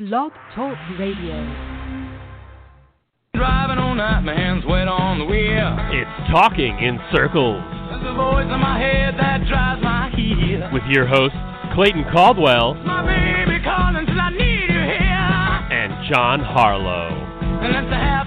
Blog Talk Radio. Driving all night, my hands wet on the wheel. It's Talking in Circles There's a voice in my head that drives my heel. with your hosts, Clayton Caldwell My baby calling till I need you here. and John Harlow. And it's a half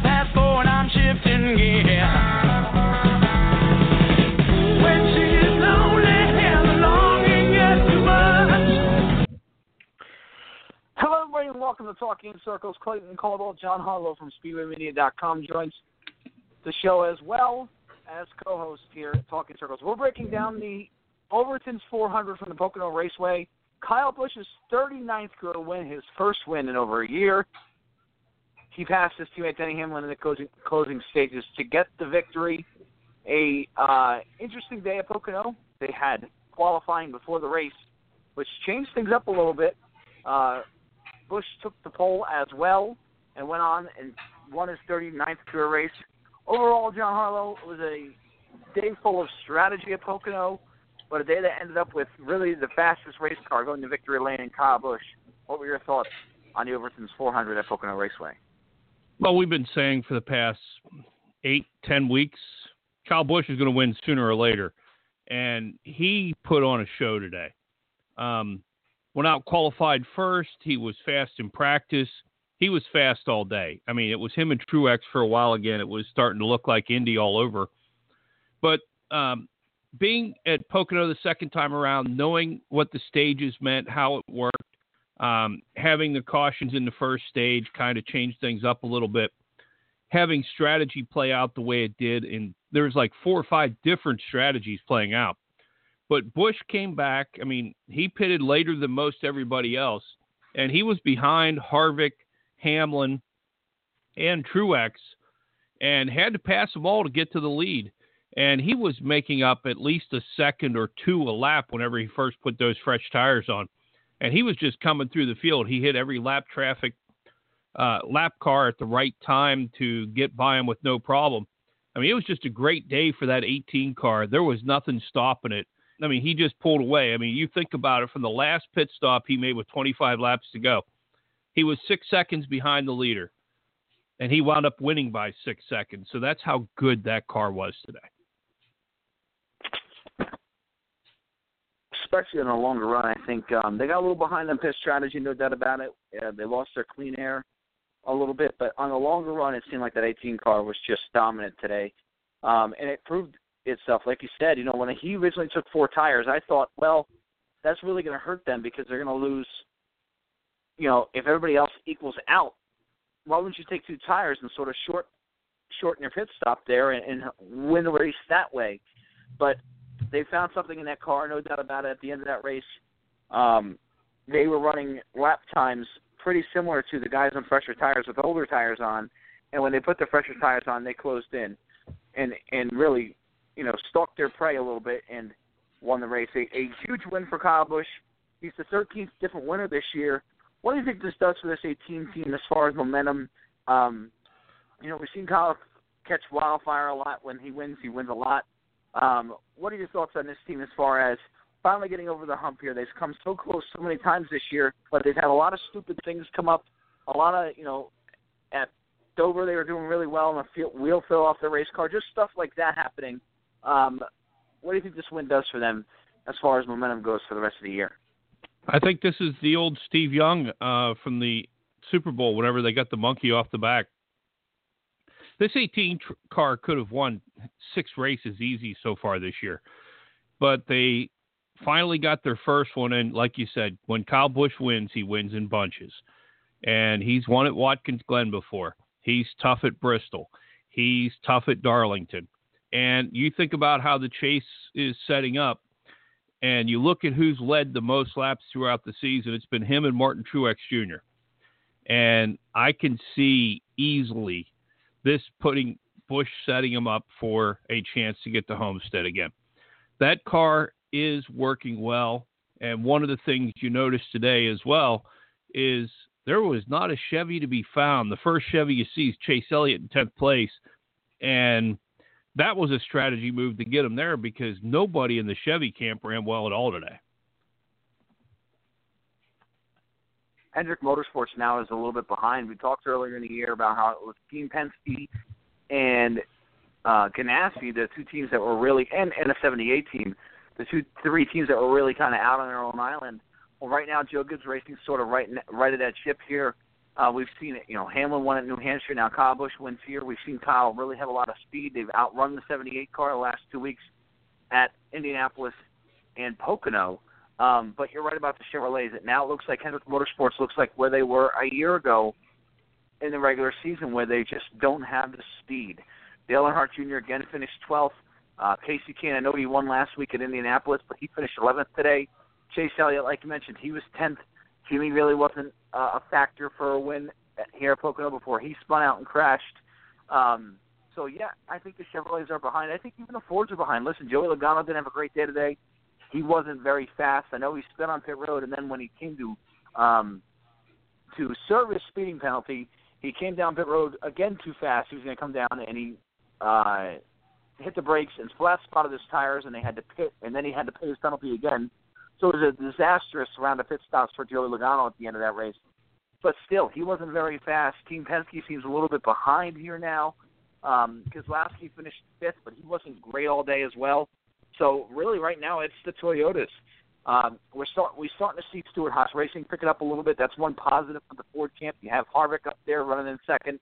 welcome to Talking Circles. Clayton Caldwell, John Harlow from SpeedwayMedia.com joins the show as well as co-host here at Talking Circles. We're breaking down the Overton's 400 from the Pocono Raceway. Kyle Busch's 39th career win, his first win in over a year. He passed his teammate Denny Hamlin in the closing, closing stages to get the victory. A uh, interesting day at Pocono. They had qualifying before the race, which changed things up a little bit. Uh, Busch took the pole as well and went on and won his 39th career race. Overall, John Harlow it was a day full of strategy at Pocono, but a day that ended up with really the fastest race car going to victory lane in Kyle Busch. What were your thoughts on the Overton's 400 at Pocono Raceway? Well, we've been saying for the past eight, ten weeks, Kyle Busch is going to win sooner or later, and he put on a show today. Um, went out qualified first. He was fast in practice. He was fast all day. I mean, it was him and Truex for a while again. It was starting to look like Indy all over. But um, being at Pocono the second time around, knowing what the stages meant, how it worked, um, having the cautions in the first stage kind of changed things up a little bit. Having strategy play out the way it did, and there was like four or five different strategies playing out. But Busch came back. I mean, he pitted later than most everybody else, and he was behind Harvick, Hamlin, and Truex, and had to pass them all to get to the lead. And he was making up at least a second or two a lap whenever he first put those fresh tires on and he was just coming through the field. He hit every lap traffic uh, lap car at the right time to get by him with no problem. I mean, it was just a great day for that 18 car. There was nothing stopping it. I mean, he just pulled away. I mean, you think about it from the last pit stop he made with 25 laps to go. He was six seconds behind the leader, and he wound up winning by six seconds. So that's how good that car was today. especially in the longer run, I think um, they got a little behind on pit strategy, no doubt about it. Uh, they lost their clean air a little bit, but on the longer run, it seemed like that 18 car was just dominant today, um, and it proved itself. Like you said, you know, when he originally took four tires, I thought, well, that's really going to hurt them because they're going to lose. You know, if everybody else equals out, why wouldn't you take two tires and sort of short shorten your pit stop there and, and win the race that way? But they found something in that car, no doubt about it. At the end of that race, um, they were running lap times pretty similar to the guys on fresher tires with older tires on, and when they put the fresher tires on, they closed in and and really, you know, stalked their prey a little bit and won the race. A, a huge win for Kyle Busch. He's the 13th different winner this year. What do you think this does for this 18 team as far as momentum? Um, you know, we've seen Kyle catch wildfire a lot. When he wins, he wins a lot. Um, what are your thoughts on this team as far as finally getting over the hump here? They've come so close so many times this year, but they've had a lot of stupid things come up. A lot of, you know, at Dover they were doing really well, and field, wheel fell off the race car. Just stuff like that happening. Um, what do you think this win does for them as far as momentum goes for the rest of the year? I think this is the old Steve Young uh, from the Super Bowl whenever they got the monkey off the back. This 18 tr- car could have won six races easy so far this year, but they finally got their first one. And like you said, when Kyle Busch wins, he wins in bunches. And he's won at Watkins Glen before. He's tough at Bristol. He's tough at Darlington. And you think about how the chase is setting up, and you look at who's led the most laps throughout the season. It's been him and Martin Truex Jr. And I can see easily this putting Busch setting him up for a chance to get to Homestead again. That car is working well. And one of the things you noticed today as well is there was not a Chevy to be found. The first Chevy you see is Chase Elliott in 10th place. And that was a strategy move to get him there because nobody in the Chevy camp ran well at all today. Hendrick Motorsports now is a little bit behind. We talked earlier in the year about how it was Team Penske and uh, Ganassi, the two teams that were really, and, and a 78 team, the two, three teams that were really kind of out on their own island. Well, right now, Joe Gibbs Racing sort of right, right at that ship here. Uh, we've seen it. You know, Hamlin won at New Hampshire. Now Kyle Busch wins here. We've seen Kyle really have a lot of speed. They've outrun the 78 car the last two weeks at Indianapolis and Pocono. Um, but you're right about the Chevrolets. It now looks like Hendrick Motorsports looks like where they were a year ago in the regular season, where they just don't have the speed. Dale Earnhardt Jr. again finished 12th. Uh, Kasey Kahne, I know he won last week at Indianapolis, but he finished 11th today. Chase Elliott, like you mentioned, he was 10th. Jimmy really wasn't uh, a factor for a win here at Pocono before he spun out and crashed. Um, so yeah, I think the Chevrolets are behind. I think even the Fords are behind. Listen, Joey Logano didn't have a great day today. He wasn't very fast. I know he spun on pit road, and then when he came to um, to serve his speeding penalty, he came down pit road again too fast. He was going to come down, and he uh, hit the brakes and flat spotted his tires, and they had to pit, and then he had to pay his penalty again. So it was a disastrous round of pit stops for Joey Logano at the end of that race. But still, he wasn't very fast. Team Penske seems a little bit behind here now. Um, Keselowski finished fifth, but he wasn't great all day as well. So really, right now, it's the Toyotas. Um, we're start we're starting to see Stewart Haas Racing pick it up a little bit. That's one positive for the Ford camp. You have Harvick up there running in second.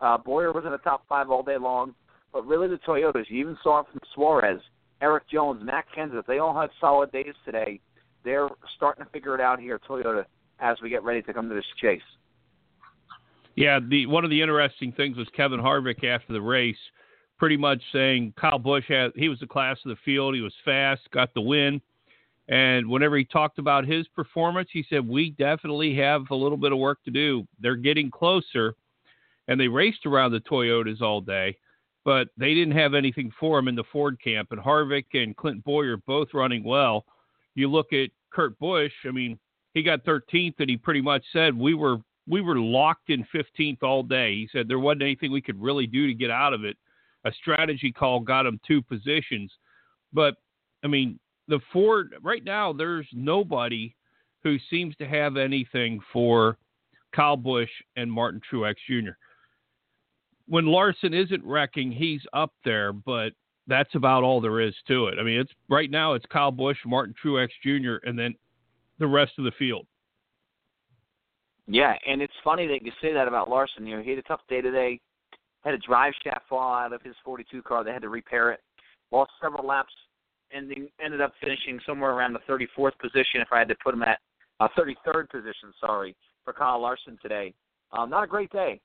Uh, Bowyer was in the top five all day long. But really, the Toyotas, you even saw it from Suarez, Erik Jones, Matt Kenseth. They all had solid days today. They're starting to figure it out here, Toyota, as we get ready to come to this chase. Yeah, the one of the interesting things was Kevin Harvick after the race, pretty much saying Kyle Busch had he was the class of the field. He was fast, got the win. And whenever he talked about his performance, he said, We definitely have a little bit of work to do. They're getting closer. And they raced around the Toyotas all day but they didn't have anything for him in the Ford camp. And Harvick and Clint Bowyer both running well. You look at Kurt Busch. I mean, he got 13th, and he pretty much said we were we were locked in 15th all day. He said there wasn't anything we could really do to get out of it. A strategy call got him two positions, but I mean, the Ford right now there's nobody who seems to have anything for Kyle Busch and Martin Truex Jr when Larson isn't wrecking, he's up there, but that's about all there is to it. I mean, it's right now it's Kyle Busch, Martin Truex Jr., and then the rest of the field. Yeah, and it's funny that you say that about Larson. You know, he had a tough day today. Had a drive shaft fall out of his 42 car. They had to repair it. Lost several laps, and ended up finishing somewhere around the 34th position. If I had to put him at uh, 33rd position, sorry, for Kyle Larson today. Um, not a great day,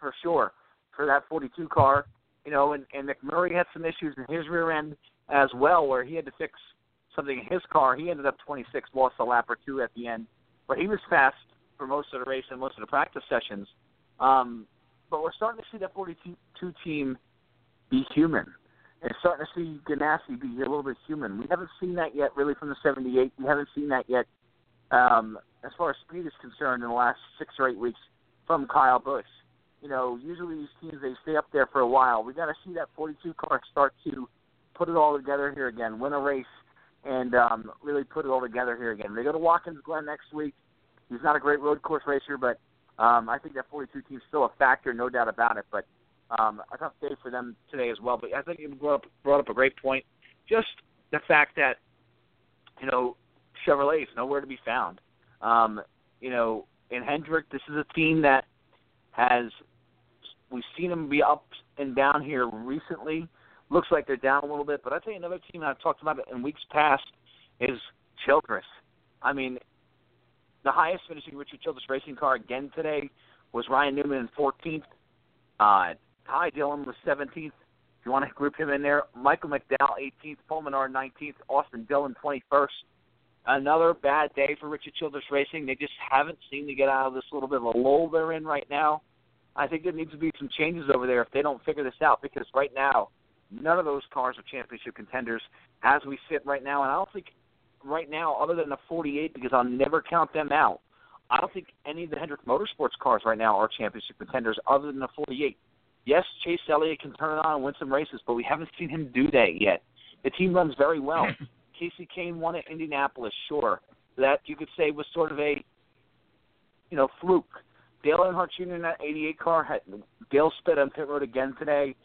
for sure for that 42 car. You know, and, and McMurray had some issues in his rear end as well, where he had to fix something in his car. He ended up 26, lost a lap or two at the end, but he was fast for most of the race and most of the practice sessions. Um, but we're starting to see that 42 team be human. And starting to see Ganassi be a little bit human. We haven't seen that yet, really, from the 78. We haven't seen that yet, um, as far as speed is concerned, in the last six or eight weeks from Kyle Busch you know, usually these teams they stay up there for a while. We got to see that 42 car start to put it all together here again, win a race, and um, really put it all together here again. They go to Watkins Glen next week. He's not a great road course racer, but um, I think that 42 team's still a factor, no doubt about it. But um, a tough day for them today as well. But I think you brought up, brought up a great point. Just the fact that you know Chevrolet's nowhere to be found. Um, you know, in Hendrick, this is a team that has We've seen them be up and down here recently. Looks like they're down a little bit, but I tell you another team I've talked about in weeks past is Childress. I mean, the highest finishing Richard Childress racing car again today was Ryan Newman in 14th. Uh, Ty Dillon was 17th. If you want to group him in there, Michael McDowell 18th, Paul Menard 19th, Austin Dillon 21st. Another bad day for Richard Childress Racing. They just haven't seemed to get out of this little bit of a lull they're in right now. I think there needs to be some changes over there if they don't figure this out because right now, none of those cars are championship contenders as we sit right now. And I don't think right now, other than the 48, because I'll never count them out, I don't think any of the Hendrick Motorsports cars right now are championship contenders other than the 48. Yes, Chase Elliott can turn it on and win some races, but we haven't seen him do that yet. The team runs very well. Kasey Kahne won at Indianapolis, sure. That you could say was sort of a you know, fluke. Dale Earnhardt Jr. in that 88 car had Dale spit on pit road again today.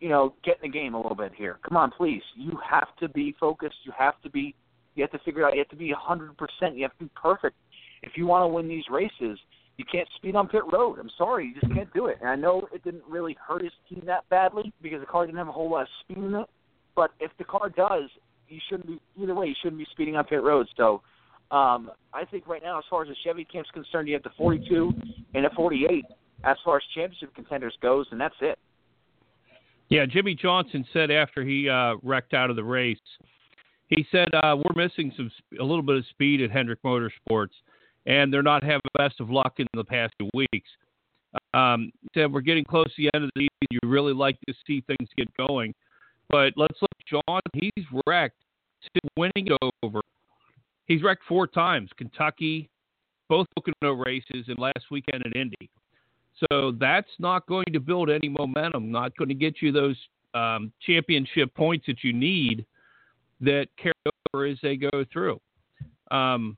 You know, get in the game a little bit here. Come on, please. You have to be focused. You have to be. You have to figure it out. You have to be 100%. You have to be perfect. If you want to win these races, you can't speed on pit road. I'm sorry, you just can't do it. And I know it didn't really hurt his team that badly because the car didn't have a whole lot of speed in it. But if the car does, you shouldn't be either way. You shouldn't be speeding on pit road. So um, I think right now, as far as the Chevy camp's concerned, you have the 42 and the 48 as far as championship contenders goes, and that's it. Yeah, Jimmie Johnson said after he uh, wrecked out of the race, he said uh, we're missing some a little bit of speed at Hendrick Motorsports, and they're not having the best of luck in the past few weeks. Um, he said we're getting close to the end of the season. You really like to see things get going, but let's look, John. He's wrecked, still winning over. He's wrecked four times. Kentucky, both Pocono races, and last weekend at Indy. So that's not going to build any momentum. Not going to get you those um, championship points that you need that carry over as they go through. Um,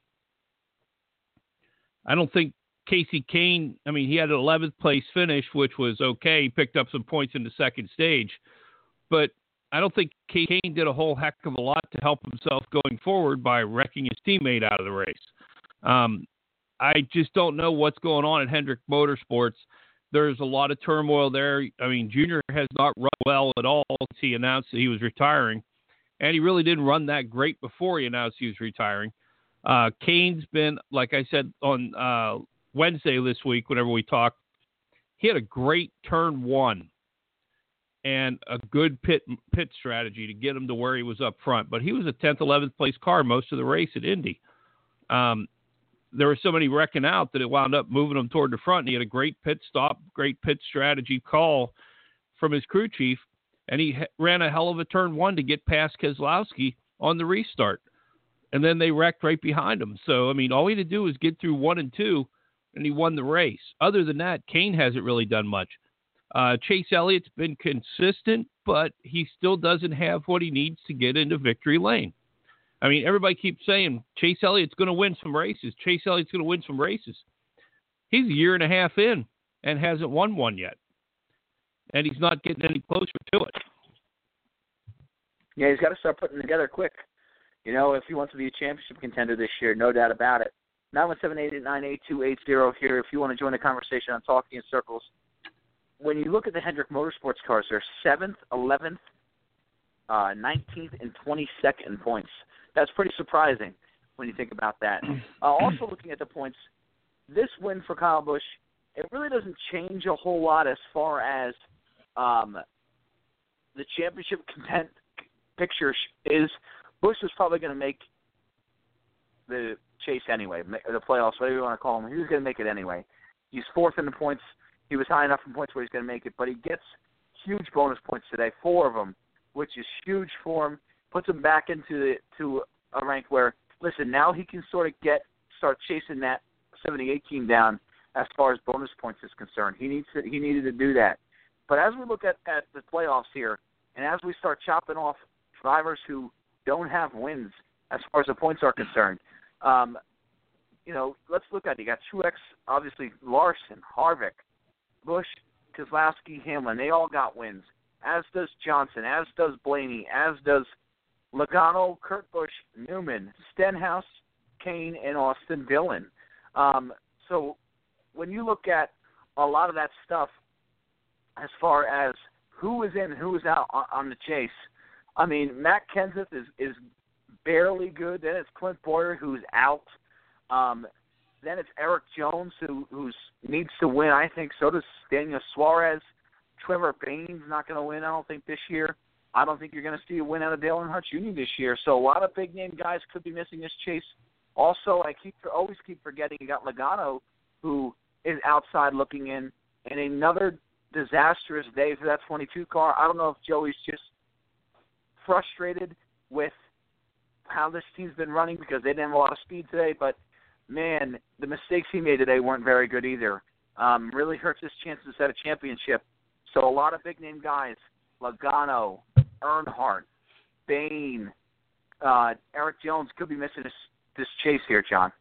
I don't think Kasey Kahne, I mean, he had an 11th place finish, which was okay. He picked up some points in the second stage, but I don't think Kahne did a whole heck of a lot to help himself going forward by wrecking his teammate out of the race. Um, I just don't know what's going on at Hendrick Motorsports. There's a lot of turmoil there. I mean, Junior has not run well at all since he announced that he was retiring, and he really didn't run that great before he announced he was retiring. Uh, Kahne's been, like I said on uh, Wednesday this week, whenever we talked, he had a great turn one and a good pit pit strategy to get him to where he was up front. But he was a 10th, 11th place car most of the race at Indy. Um, there was so many wrecking out that it wound up moving him toward the front. And he had a great pit stop, great pit strategy call from his crew chief, and he ran a hell of a turn one to get past Keselowski on the restart. And then they wrecked right behind him. So, I mean, all he had to do was get through one and two, and he won the race. Other than that, Kahne hasn't really done much. Uh, Chase Elliott's been consistent, but he still doesn't have what he needs to get into victory lane. I mean, everybody keeps saying Chase Elliott's going to win some races. Chase Elliott's going to win some races. He's a year and a half in and hasn't won one yet, and he's not getting any closer to it. Yeah, he's got to start putting together quick. You know, if he wants to be a championship contender this year, no doubt about it. Nine one seven eight eight nine eight two eight zero here. If you want to join the conversation on Talking in Circles, when you look at the Hendrick Motorsports cars, they're seventh, eleventh, uh, nineteenth, and twenty-second points. That's pretty surprising when you think about that. Uh, also, looking at the points, this win for Kyle Busch, it really doesn't change a whole lot as far as um, the championship content picture is. Busch was probably going to make the chase anyway, the playoffs, whatever you want to call them. He was going to make it anyway. He's fourth in the points he was high enough in points where he's going to make it, but he gets huge bonus points today, four of them, which is huge for him. Puts him back into the, to a rank where, listen, now he can sort of get start chasing that 78 team down as far as bonus points is concerned. He needs to, he needed to do that. But as we look at at the playoffs here, and as we start chopping off drivers who don't have wins as far as the points are concerned, um, you know, let's look at it. You got Truex, obviously Larson, Harvick, Busch, Keselowski, Hamlin, they all got wins. As does Johnson, as does Blaney, as does Logano, Kurt Busch, Newman, Stenhouse, Kahne, and Austin Dillon. Um, so when you look at a lot of that stuff, as far as who is in, who is out on, on the chase, I mean Matt Kenseth is is barely good. Then it's Clint Bowyer who's out. Um, then it's Erik Jones who who's needs to win. I think so does Daniel Suarez. Trevor Bayne's not going to win. I don't think this year. I don't think you're going to see a win out of Dale Earnhardt Jr. this year. So a lot of big name guys could be missing this chase. Also, I keep always keep forgetting you got Logano who is outside looking in, and another disastrous day for that 22 car. I don't know if Joey's just frustrated with how this team's been running because they didn't have a lot of speed today, but man, the mistakes he made today weren't very good either. Um, really hurts his chances set a championship. So a lot of big name guys, Logano, Earnhardt, Bayne, uh, Erik Jones could be missing this, this chase here, John.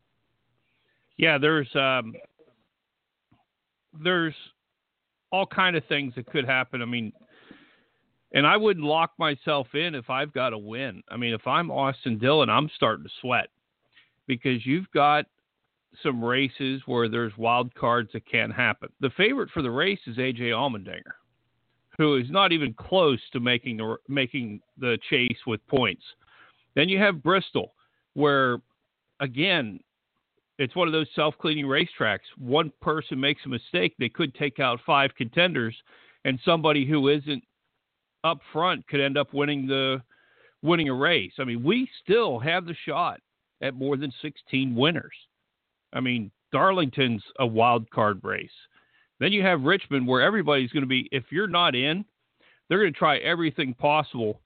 Yeah, there's um, there's all kind of things that could happen. I mean, and I wouldn't lock myself in if I've got to win. I mean, if I'm Austin Dillon, I'm starting to sweat because you've got some races where there's wild cards that can happen. The favorite for the race is AJ Allmendinger, who is not even close to making the making the chase with points. Then you have Bristol, where again, it's one of those self-cleaning racetracks. One person makes a mistake, they could take out five contenders, and somebody who isn't up front could end up winning the winning a race. I mean, we still have the shot at more than 16 winners. I mean, Darlington's a wild card race. Then you have Richmond, where everybody's going to be, if you're not in, they're going to try everything possible,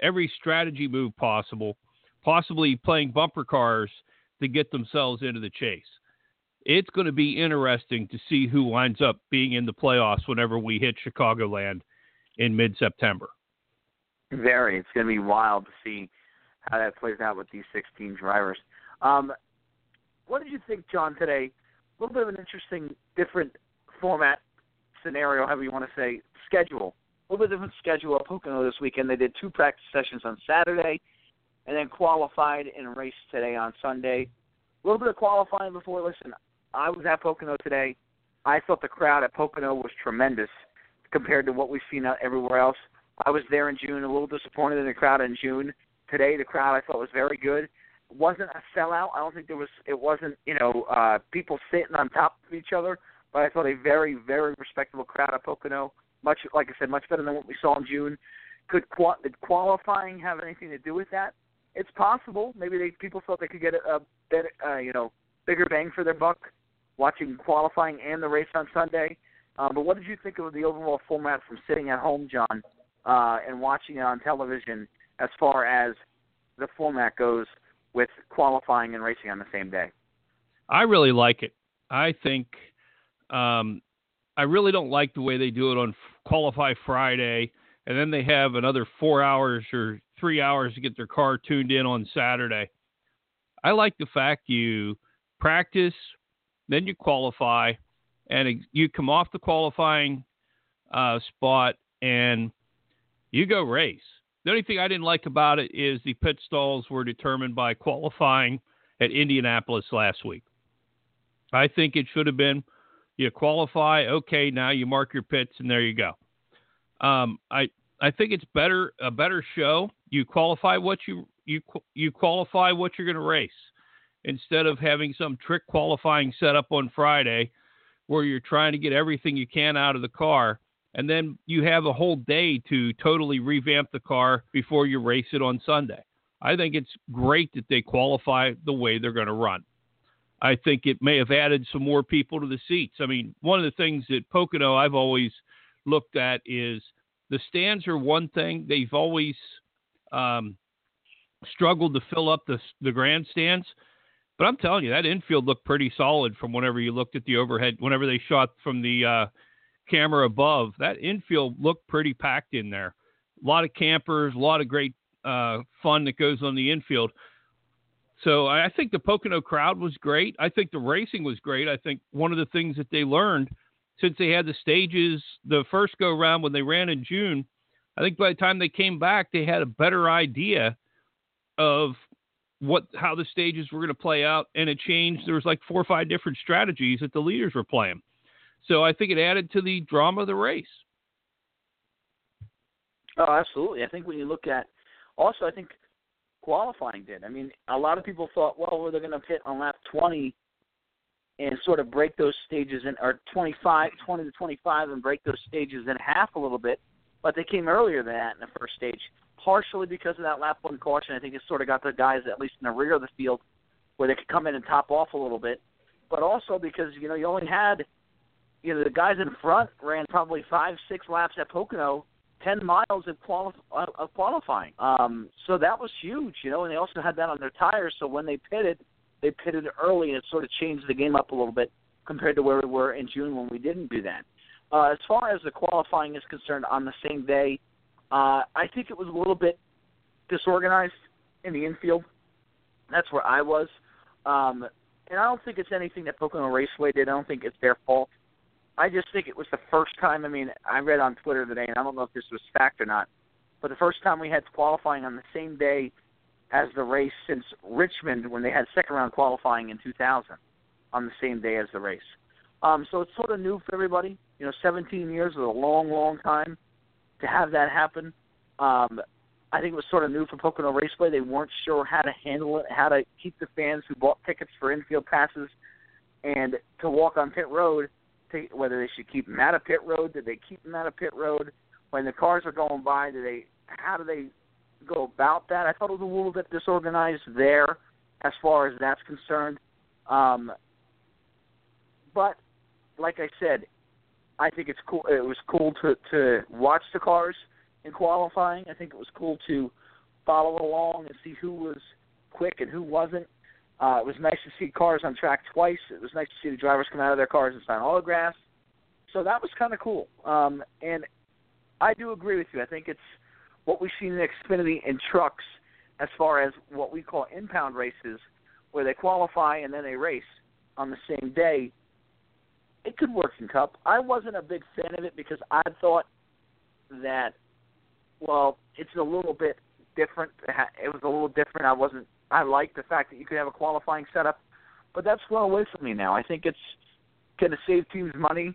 every strategy move possible, possibly playing bumper cars to get themselves into the chase. It's going to be interesting to see who winds up being in the playoffs whenever we hit Chicagoland in mid September. Very. It's going to be wild to see how that plays out with these 16 drivers. Um, what did you think, John, today? A little bit of an interesting, different format scenario, however you want to say, schedule. A little bit different schedule at Pocono this weekend. They did two practice sessions on Saturday and then qualified and raced today on Sunday. A little bit of qualifying before. Listen, I was at Pocono today. I thought the crowd at Pocono was tremendous compared to what we've seen everywhere else. I was there in June, a little disappointed in the crowd in June. Today, the crowd I thought was very good. Wasn't a sellout. I don't think there was. It wasn't you know uh, people sitting on top of each other. But I thought a very very respectable crowd at Pocono. Much like I said, much better than what we saw in June. Could qual- did qualifying have anything to do with that? It's possible. Maybe they people thought they could get a, a better, uh, you know, bigger bang for their buck watching qualifying and the race on Sunday. Um, but what did you think of the overall format from sitting at home, John, uh, and watching it on television as far as the format goes with qualifying and racing on the same day? I really like it. I think um, I really don't like the way they do it on Qualify Friday, and then they have another four hours or three hours to get their car tuned in on Saturday. I like the fact you practice, then you qualify, and you come off the qualifying uh, spot and you go race. The only thing I didn't like about it is the pit stalls were determined by qualifying at Indianapolis last week. I think it should have been you qualify, okay, now you mark your pits and there you go. Um, I I think it's better a better show. You qualify what you you you qualify what you're going to race instead of having some trick qualifying set up on Friday where you're trying to get everything you can out of the car and then you have a whole day to totally revamp the car before you race it on Sunday. I think it's great that they qualify the way they're going to run. I think it may have added some more people to the seats. I mean, one of the things that Pocono I've always looked at is the stands are one thing. They've always um, struggled to fill up the the grandstands, but I'm telling you that infield looked pretty solid from whenever you looked at the overhead. Whenever they shot from the uh, camera above, that infield looked pretty packed in there. A lot of campers, a lot of great uh, fun that goes on the infield. So I think the Pocono crowd was great. I think the racing was great. I think one of the things that they learned since they had the stages the first go around when they ran in June, I think by the time they came back, they had a better idea of what how the stages were going to play out, and it changed. There was like four or five different strategies that the leaders were playing. So I think it added to the drama of the race. Oh, absolutely. I think when you look at also, I think qualifying did. I mean, a lot of people thought, well, they're going to pit on lap 20 and sort of break those stages in, or 25, 20 to 25, and break those stages in half a little bit. But they came earlier than that in the first stage, partially because of that lap one caution. I think it sort of got the guys at least in the rear of the field where they could come in and top off a little bit, but also because you know you only had you know the guys in front ran probably five six laps at Pocono, ten miles of, quali- of qualifying. Um, so that was huge, you know, and they also had that on their tires. So when they pitted, they pitted early, and it sort of changed the game up a little bit compared to where we were in June when we didn't do that. Uh, as far as the qualifying is concerned, on the same day, uh, I think it was a little bit disorganized in the infield. That's where I was. Um, and I don't think it's anything that Pocono Raceway did. I don't think it's their fault. I just think it was the first time. I mean, I read on Twitter today, and I don't know if this was fact or not, but the first time we had qualifying on the same day as the race since Richmond when they had second round qualifying in 2000 on the same day as the race. Um, so it's sort of new for everybody. You know, 17 years is a long, long time to have that happen. Um, I think it was sort of new for Pocono Raceway. They weren't sure how to handle it, how to keep the fans who bought tickets for infield passes and to walk on pit road, to, whether they should keep them out of pit road, did they keep them out of pit road? When the cars are going by, do they how do they go about that? I thought it was a little bit disorganized there as far as that's concerned. Um, but like I said, I think it's cool. It was cool to to watch the cars in qualifying. I think it was cool to follow along and see who was quick and who wasn't. Uh, it was nice to see cars on track twice. It was nice to see the drivers come out of their cars and sign autographs. So that was kind of cool. Um, and I do agree with you. I think it's what we've seen in Xfinity and trucks as far as what we call impound races, where they qualify and then they race on the same day. It could work in Cup. I wasn't a big fan of it because I thought that, well, it's a little bit different. It was a little different. I wasn't. I liked the fact that you could have a qualifying setup, but that's well away from me now. I think it's going to save teams money.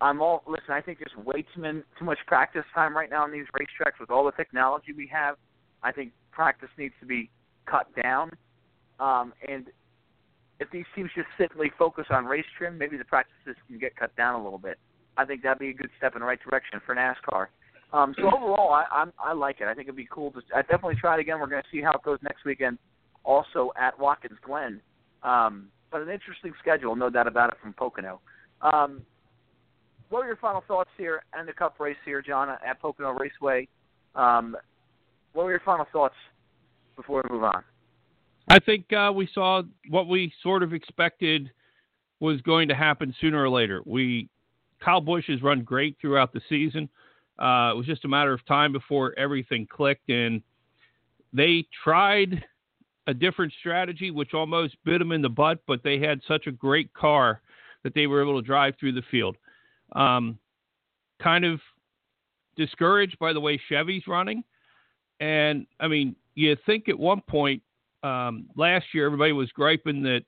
I'm all listen. I think there's way too many, too much practice time right now on these racetracks with all the technology we have. I think practice needs to be cut down. Um, and if these teams just simply focus on race trim, maybe the practices can get cut down a little bit. I think that'd be a good step in the right direction for NASCAR. Um, so overall, I, I'm, I like it. I think it'd be cool to. I definitely try it again. We're going to see how it goes next weekend, also at Watkins Glen. Um, but an interesting schedule, no doubt about it, from Pocono. Um, what are your final thoughts here and the Cup race here, John, at Pocono Raceway? Um, what were your final thoughts before we move on? I think uh, we saw what we sort of expected was going to happen sooner or later. We Kyle Busch has run great throughout the season. Uh, it was just a matter of time before everything clicked, and they tried a different strategy, which almost bit them in the butt. But they had such a great car that they were able to drive through the field. Um, kind of discouraged by the way Chevy's running, and I mean, you think at one point um, last year everybody was griping that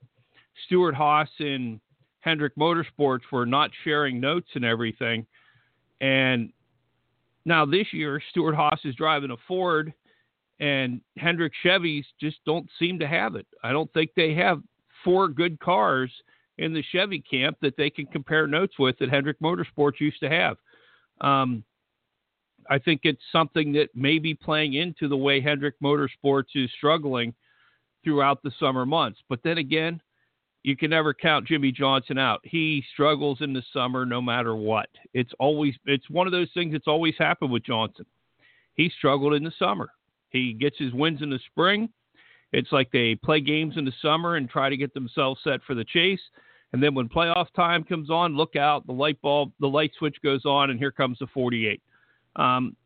Stewart-Haas and Hendrick Motorsports were not sharing notes and everything, and now this year Stewart-Haas is driving a Ford, and Hendrick Chevys just don't seem to have it. I don't think they have four good cars in the Chevy camp that they can compare notes with that Hendrick Motorsports used to have. Um, I think it's something that may be playing into the way Hendrick Motorsports is struggling throughout the summer months. But then again, you can never count Jimmie Johnson out. He struggles in the summer no matter what. It's always it's one of those things that's always happened with Johnson. He struggled in the summer. He gets his wins in the spring. It's like they play games in the summer and try to get themselves set for the chase. And then when playoff time comes on, look out, the light bulb, the light switch goes on, and here comes the 48. Um,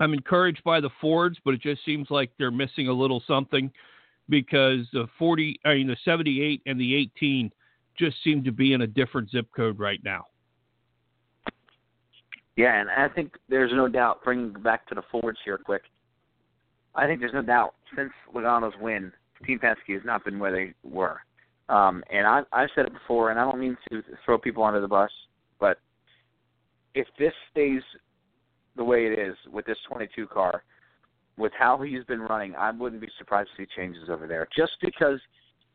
I'm encouraged by the Fords, but it just seems like they're missing a little something because the 40, I mean, the 78 and the 18 just seem to be in a different zip code right now. Yeah, and I think there's no doubt, bringing back to the Fords here quick, I think there's no doubt since Logano's win, Team Penske has not been where they were. Um, and I, I've said it before, and I don't mean to throw people under the bus, but if this stays the way it is with this 22 car, with how he's been running, I wouldn't be surprised to see changes over there. Just because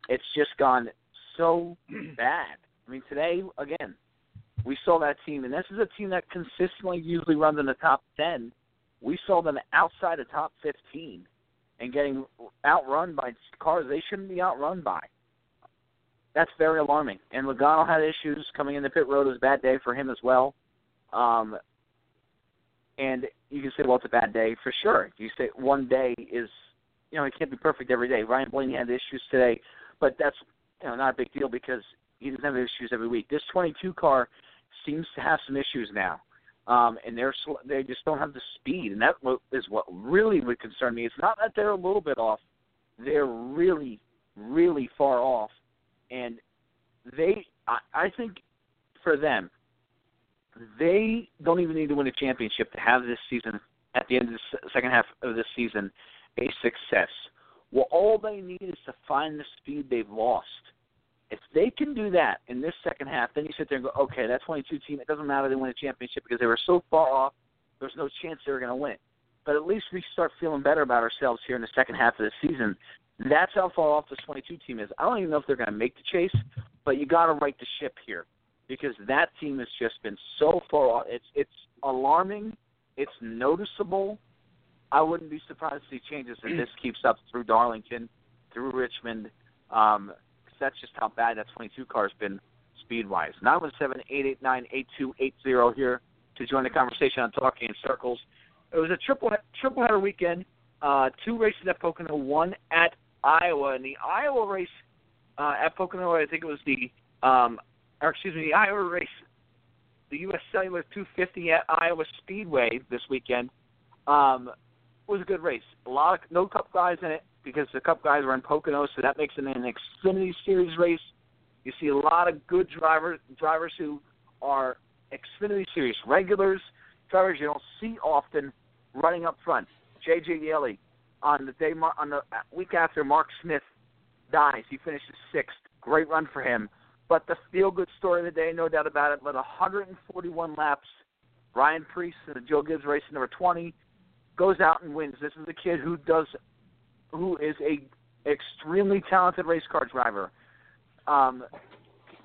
it's just gone so bad. I mean, today again, we saw that team, and this is a team that consistently usually runs in the top 10. We saw them outside the top 15 and getting outrun by cars they shouldn't be outrun by that's very alarming. And Logano had issues coming in the pit road. It was a bad day for him as well. Um, and you can say, well, it's a bad day for sure. You say one day is, you know, it can't be perfect every day. Ryan Blaney had issues today, but that's you know not a big deal because he doesn't have issues every week. This 22 car seems to have some issues now, um, and they're sl- they just don't have the speed, and that is what really would concern me. It's not that they're a little bit off; they're really, really far off and they I, I think for them they don't even need to win a championship to have this season at the end of the second half of this season a success. Well, all they need is to find the speed they've lost. If they can do that in this second half, then you sit there and go, okay, that 22 team, it doesn't matter they win a championship because they were so far off, there's no chance they were going to win it. But at least we start feeling better about ourselves here in the second half of the season. That's how far off this 22 team is. I don't even know if they're going to make the chase, but you got to right the ship here because that team has just been so far off. It's it's alarming. It's noticeable. I wouldn't be surprised to see changes if this keeps up through Darlington, through Richmond. Um, that's just how bad that 22 car has been speed wise. 917-889-8280 here to join the conversation on Talking in Circles. It was a triple triple header weekend. Uh, two races at Pocono, one at Iowa. And the Iowa race uh, at Pocono, I think it was the, um, or excuse me, the Iowa race, the U.S. Cellular 250 at Iowa Speedway this weekend um, was a good race. A lot of no Cup guys in it because the Cup guys were in Pocono, so that makes it an Xfinity Series race. You see a lot of good drivers drivers who are Xfinity Series regulars, drivers you don't see often running up front. J.J. Yeley on the day on the week after Mark Smith dies, he finishes sixth. Great run for him. But the feel good story of the day, no doubt about it, led 141 laps. Ryan Preece in the Joe Gibbs race number 20 goes out and wins. This is a kid who does who is a extremely talented race car driver. Um,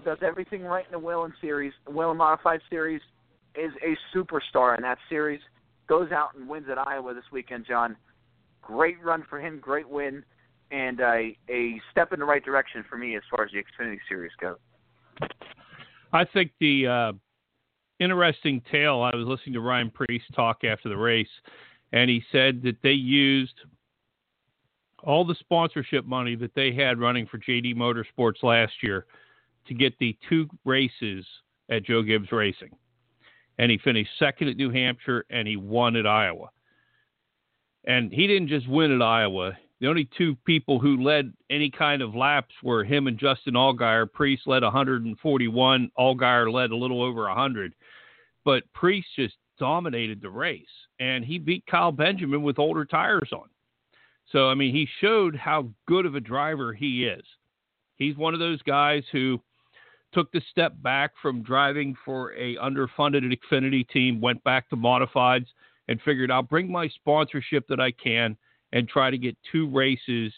does everything right in the Whelen series, Whelen Modified series, is a superstar in that series. Goes out and wins at Iowa this weekend, John. Great run for him, great win, and a a step in the right direction for me as far as the Xfinity Series goes. I think the uh, interesting tale. I was listening to Ryan Preece talk after the race, and he said that they used all the sponsorship money that they had running for JD Motorsports last year to get the two races at Joe Gibbs Racing. And he finished second at New Hampshire and he won at Iowa. And he didn't just win at Iowa. The only two people who led any kind of laps were him and Justin Allgaier. Preece led 141. Allgaier led a little over 100. But Preece just dominated the race. And he beat Kyle Benjamin with older tires on. So, I mean, he showed how good of a driver he is. He's one of those guys who took the step back from driving for a underfunded Xfinity team, went back to modifieds, and figured I'll bring my sponsorship that I can and try to get two races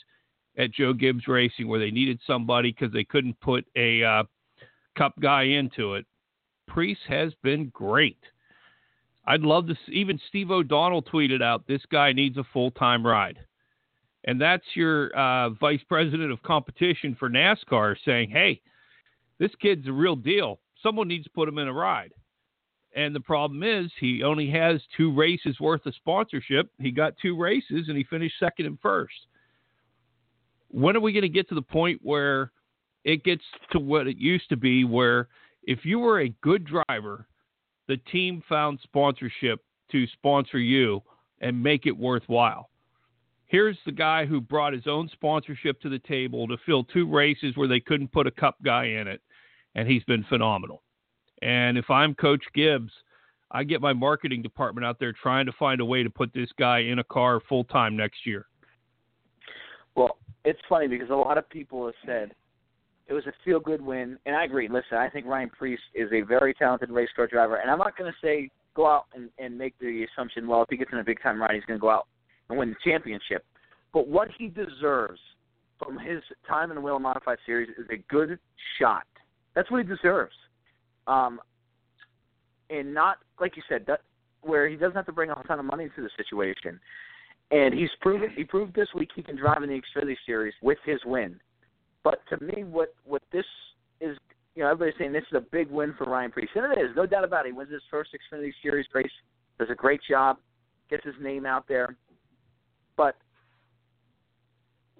at Joe Gibbs Racing where they needed somebody because they couldn't put a uh, Cup guy into it. Preece has been great. I'd love to. See, even Steve O'Donnell tweeted out, "This guy needs a full time ride." And that's your uh, vice president of competition for NASCAR saying, "Hey, this kid's a real deal. Someone needs to put him in a ride." And the problem is, he only has two races worth of sponsorship. He got two races, and he finished second and first. When are we going to get to the point where it gets to what it used to be, where if you were a good driver, the team found sponsorship to sponsor you and make it worthwhile? Here's the guy who brought his own sponsorship to the table to fill two races where they couldn't put a cup guy in it, and he's been phenomenal. And if I'm Coach Gibbs, I get my marketing department out there trying to find a way to put this guy in a car full time next year. Well, it's funny because a lot of people have said it was a feel good win, and I agree. Listen, I think Ryan Preece is a very talented race car driver, and I'm not going to say go out and, and make the assumption, well, if he gets in a big time ride, he's going to go out and win the championship. But what he deserves from his time in the Whelen Modified Series is a good shot. That's what he deserves. Um, and not like you said, that where he doesn't have to bring a ton of money into the situation. And he's proven he proved this week he can drive in the Xfinity Series with his win. But to me, what what this is, you know, everybody's saying this is a big win for Ryan Preece, and it is, no doubt about it. He wins his first Xfinity Series race, does a great job, gets his name out there. But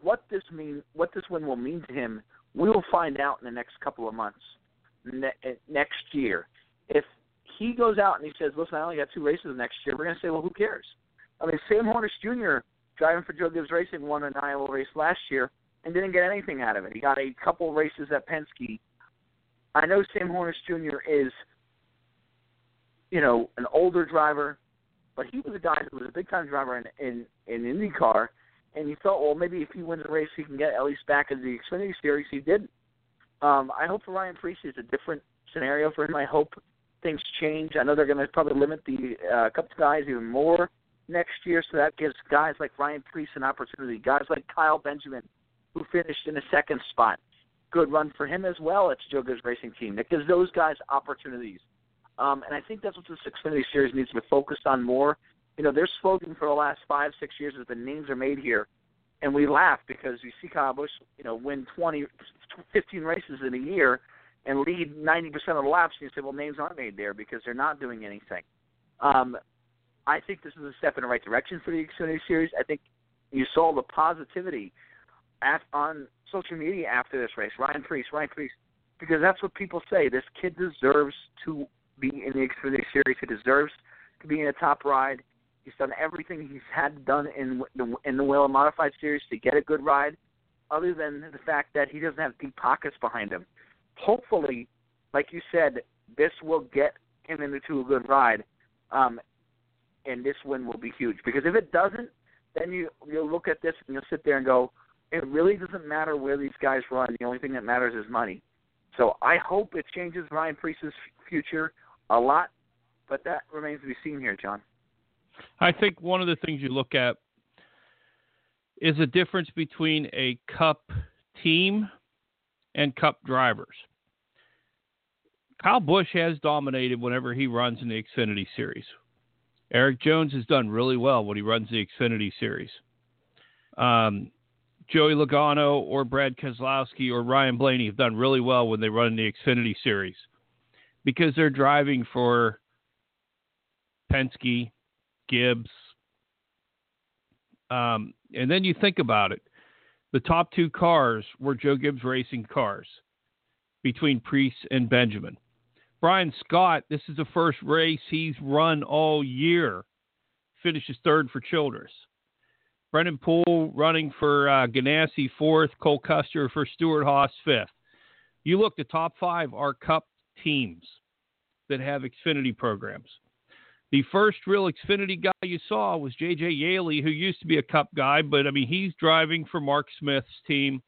what this mean, what this win will mean to him, we will find out in the next couple of months, ne- eh, next year. If he goes out and he says, "Listen, I only got two races next year," we're going to say, "Well, who cares?" I mean, Sam Hornish Jr. driving for Joe Gibbs Racing won an Iowa race last year and didn't get anything out of it. He got a couple races at Penske. I know Sam Hornish Jr. is you know, an older driver, but he was a guy who was a big time driver in in in IndyCar, and you thought, well, maybe if he wins a race, he can get at least back in the Xfinity Series. He didn't. Um, I hope for Ryan Preece it's a different scenario for him. I hope things change. I know they're going to probably limit the uh, Cup guys even more next year, so that gives guys like Ryan Preece an opportunity. Guys like Kyle Benjamin, who finished in the second spot, good run for him as well. Joe Gibbs Racing Team. It gives those guys opportunities. Um, and I think that's what the Xfinity Series needs to be focused on more. You know, their slogan for the last five, six years has been names are made here. And we laugh because we see Kyle Busch, you know, win 20, 15 races in a year and lead 90% of the laps. And you say, well, names aren't made there because they're not doing anything. Um, I think this is a step in the right direction for the Xfinity Series. I think you saw the positivity at, on social media after this race. Ryan Preece, Ryan Preece, because that's what people say. This kid deserves to be in the Xfinity Series. He deserves to be in a top ride. He's done everything he's had done in the in the Whelen Modified Series to get a good ride, other than the fact that he doesn't have deep pockets behind him. Hopefully, like you said, this will get him into a good ride, um, and this win will be huge. Because if it doesn't, then you you'll look at this and you'll sit there and go, it really doesn't matter where these guys run. The only thing that matters is money. So I hope it changes Ryan Preece's future a lot, but that remains to be seen here, John. I think one of the things you look at is the difference between a cup team and cup drivers. Kyle Busch has dominated whenever he runs in the Xfinity Series. Erik Jones has done really well when he runs the Xfinity Series. Um, Joey Logano or Brad Keselowski or Ryan Blaney have done really well when they run in the Xfinity Series because they're driving for Penske, Gibbs. Um, and then you think about it. The top two cars were Joe Gibbs racing cars between Preece and Benjamin. Brian Scott, this is the first race he's run all year, finishes third for Childress. Brennan Poole running for uh, Ganassi fourth, Cole Custer for Stewart-Haas fifth. You look, the top five are Cup teams that have Xfinity programs. The first real Xfinity guy you saw was J.J. Yeley, who used to be a Cup guy, but I mean, he's driving for Mark Smith's team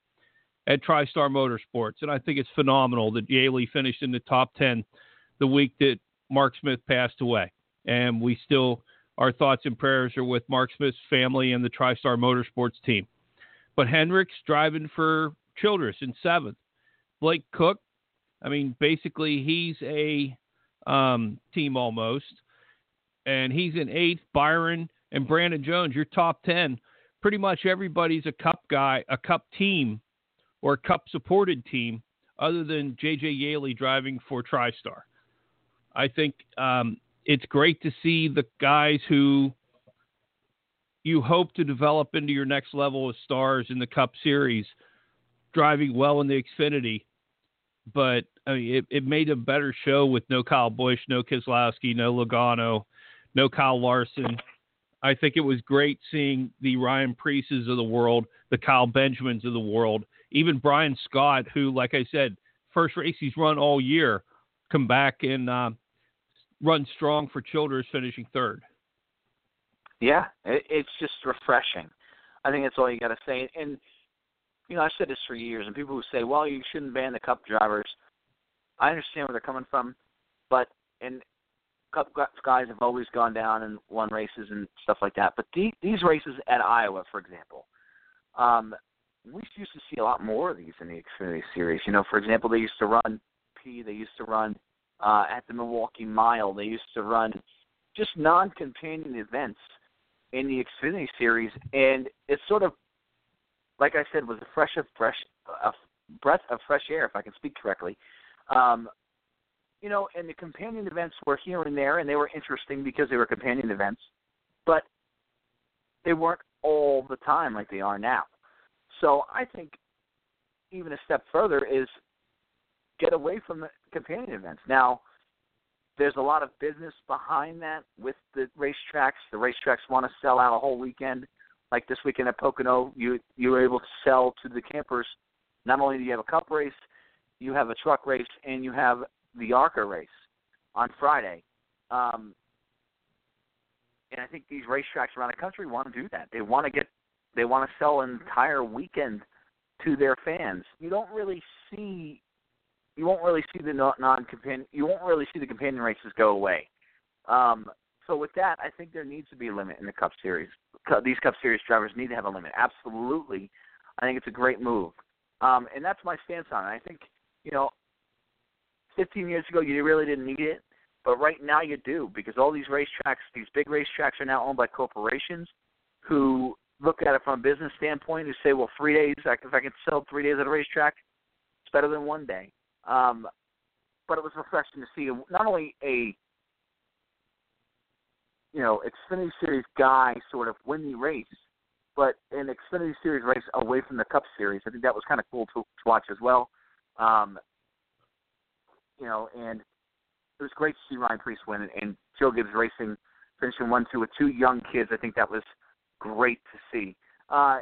at TriStar Motorsports. And I think it's phenomenal that Yeley finished in the top 10 the week that Mark Smith passed away. And we still, our thoughts and prayers are with Mark Smith's family and the TriStar Motorsports team. But Hendricks driving for Childress in seventh. Blake Koch, I mean, basically, he's a um, team almost and he's in eighth. Byron and Brandon Jones, your top ten. Pretty much everybody's a cup guy, a cup team, or a cup supported team, other than JJ Yeley driving for TriStar. I think um, it's great to see the guys who you hope to develop into your next level of stars in the Cup Series driving well in the Xfinity. But I mean, it, it made a better show with no Kyle Busch, no Keselowski, no Logano, no Kyle Larson. I think it was great seeing the Ryan Preeces of the world, the Kyle Benjamins of the world, even Brian Scott, who, like I said, first race he's run all year, come back and uh, run strong for Childress, finishing third. Yeah, it, it's just refreshing. I think that's all you got to say. And you know, I've said this for years, and people who say, "Well, you shouldn't ban the Cup drivers," I understand where they're coming from, but and Cup guys have always gone down and won races and stuff like that. But the, these races at Iowa, for example, um, we used to see a lot more of these in the Xfinity Series. You know, for example, they used to run P. They used to run uh, at the Milwaukee Mile. They used to run just non-companion events in the Xfinity Series, and it's sort of like I said, was a fresh of fresh a breath of fresh air, if I can speak correctly. Um, you know, and the companion events were here and there, and they were interesting because they were companion events, but they weren't all the time like they are now. So I think even a step further is get away from the companion events. Now, there's a lot of business behind that with the racetracks. The racetracks want to sell out a whole weekend. Like this weekend at Pocono, you you were able to sell to the campers. Not only do you have a cup race, you have a truck race, and you have the ARCA race on Friday. Um, and I think these racetracks around the country want to do that. They want to get, they want to sell an entire weekend to their fans. You don't really see, you won't really see the non companion, you won't really see the companion races go away. Um, so with that, I think there needs to be a limit in the Cup Series. These Cup Series drivers need to have a limit. Absolutely, I think it's a great move, um, and that's my stance on it. I think you know, 15 years ago you really didn't need it, but right now you do because all these racetracks, these big racetracks, are now owned by corporations who look at it from a business standpoint who say, well, three days, if I can sell three days at a racetrack, it's better than one day. Um, but it was refreshing to see not only a you know, Xfinity Series guy sort of win the race, but an Xfinity Series race away from the Cup Series. I think that was kind of cool to, to watch as well. Um, you know, and it was great to see Ryan Preece win and, and Joe Gibbs Racing finishing one two with two young kids. I think that was great to see. Uh,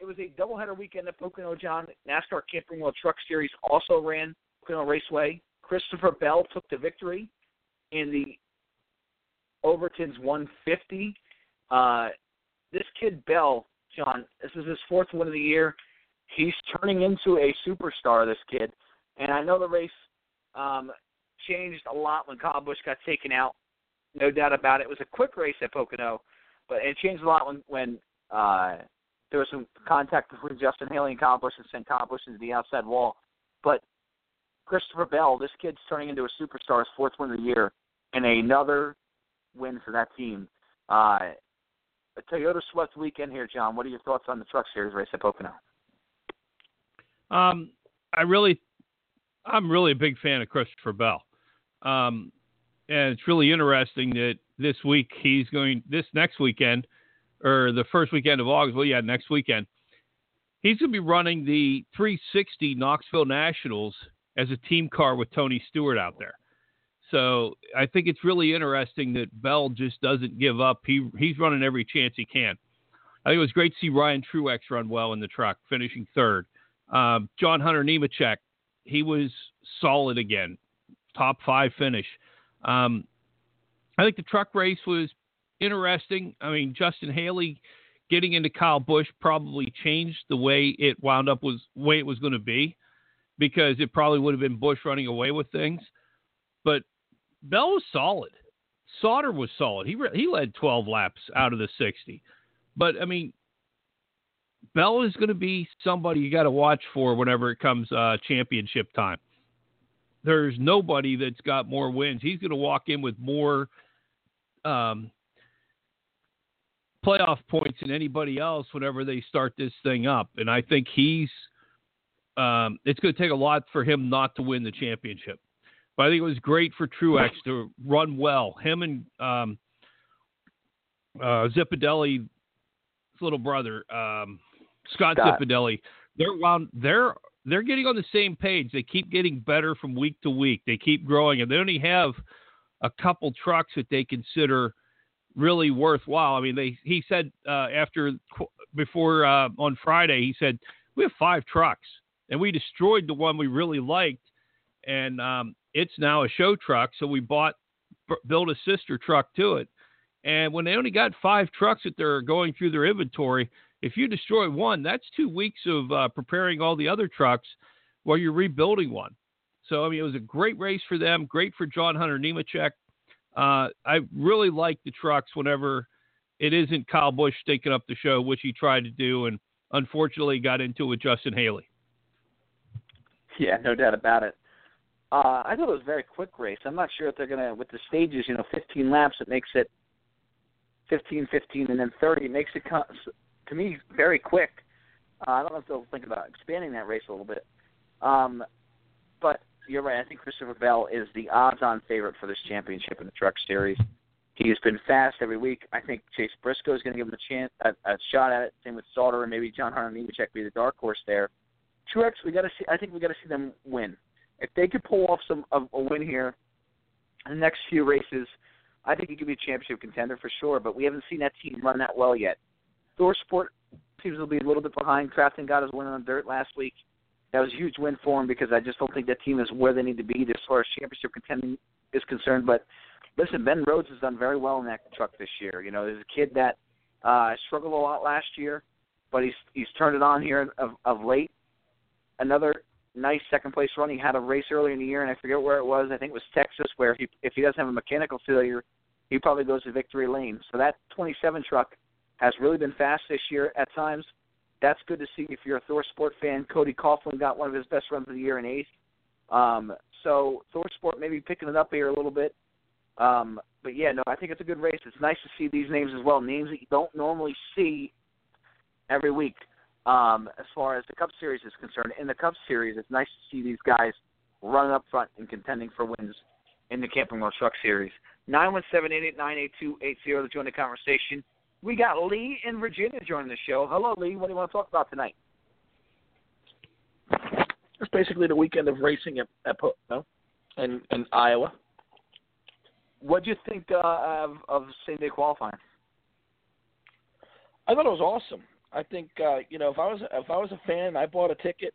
it was a doubleheader weekend at Pocono, John. NASCAR Camping World Truck Series also ran Pocono Raceway. Christopher Bell took the victory in the Overton's 150. Uh, this kid Bell, John, this is his fourth win of the year. He's turning into a superstar. This kid, and I know the race um, changed a lot when Kyle Busch got taken out. No doubt about it. It was a quick race at Pocono, but it changed a lot when when uh, there was some contact between Justin Haley and Kyle Busch and sent Kyle Busch into the outside wall. But Christopher Bell, this kid's turning into a superstar, his fourth win of the year, and another win for that team. Uh, Toyota swept weekend here, John. What are your thoughts on the Truck Series race at Pocono? Um, I really, I'm really a big fan of Christopher Bell, um, and it's really interesting that this week he's going this next weekend, or the first weekend of August. Well, yeah, next weekend. He's going to be running the 360 Knoxville Nationals as a team car with Tony Stewart out there. So I think it's really interesting that Bell just doesn't give up. He he's running every chance he can. I think it was great to see Ryan Truex run well in the truck, finishing third. Um, John Hunter Nemechek, he was solid again, top five finish. Um, I think the truck race was interesting. I mean, Justin Haley getting into Kyle Busch probably changed the way it wound up was way it was going to be, because it probably would have been Busch running away with things. But Bell was solid. Sauter was solid. He he led 12 laps out of the 60. But I mean, Bell is going to be somebody you got to watch for whenever it comes uh, championship time. There's nobody that's got more wins. He's going to walk in with more um, playoff points than anybody else whenever they start this thing up. And I think he's um, it's going to take a lot for him not to win the championship. But I think it was great for Truex to run well. Him and um, uh, little brother, um, Scott, Scott Zipadelli, they're wound, they're they're getting on the same page. They keep getting better from week to week. They keep growing, and they only have a couple trucks that they consider really worthwhile. I mean, they he said uh, after before uh, on Friday, he said we have five trucks, and we destroyed the one we really liked, and um, it's now a show truck. So we bought, built a sister truck to it. And when they only got five trucks that they're going through their inventory, if you destroy one, that's two weeks of uh, preparing all the other trucks while you're rebuilding one. So I mean, it was a great race for them. Great for John Hunter Nemechek. Uh, I really like the trucks whenever it isn't Kyle Busch taking up the show, which he tried to do, and unfortunately got into it with Justin Haley. Yeah, no doubt about it. Uh, I thought it was a very quick race. I'm not sure if they're gonna with the stages. You know, 15 laps. It makes it 15, 15, and then 30. It makes it to me very quick. Uh, I don't know if they'll think about expanding that race a little bit. Um, but you're right. I think Christopher Bell is the odds-on favorite for this championship in the Truck Series. He has been fast every week. I think Chase Briscoe is going to give him a chance, a, a shot at it. Same with Sauter and maybe John Hunter Nemechek be the dark horse there. Truex, we got to see. I think we got to see them win if they could pull off some a, a win here in the next few races, I think he could be a championship contender for sure. But we haven't seen that team run that well yet. ThorSport seems to be a little bit behind. Crafton got his win on dirt last week. That was a huge win for him because I just don't think that team is where they need to be as far as championship contending is concerned. But listen, Ben Rhodes has done very well in that truck this year. You know, there's a kid that uh, struggled a lot last year, but he's he's turned it on here of, of late. Another nice second place run. He had a race earlier in the year, and I forget where it was. I think it was Texas, where he, if he doesn't have a mechanical failure, he probably goes to victory lane. So that 27 truck has really been fast this year at times. That's good to see if you're a Thor Sport fan. Cody Coughlin got one of his best runs of the year in eighth. Um, so Thor Sport maybe picking it up here a little bit. Um, but yeah, no, I think it's a good race. It's nice to see these names as well, names that you don't normally see every week. Um, as far as the Cup Series is concerned, in the Cup Series, it's nice to see these guys running up front and contending for wins in the Camping World Truck Series. Nine one seven eight eight nine eight two eight zero to join the conversation. We got Lee in Virginia joining the show. Hello, Lee. What do you want to talk about tonight? It's basically the weekend of racing at, at Pocono and in Iowa. What do you think uh, of, of same day qualifying? I thought it was awesome. I think uh, you know if I was if I was a fan and I bought a ticket,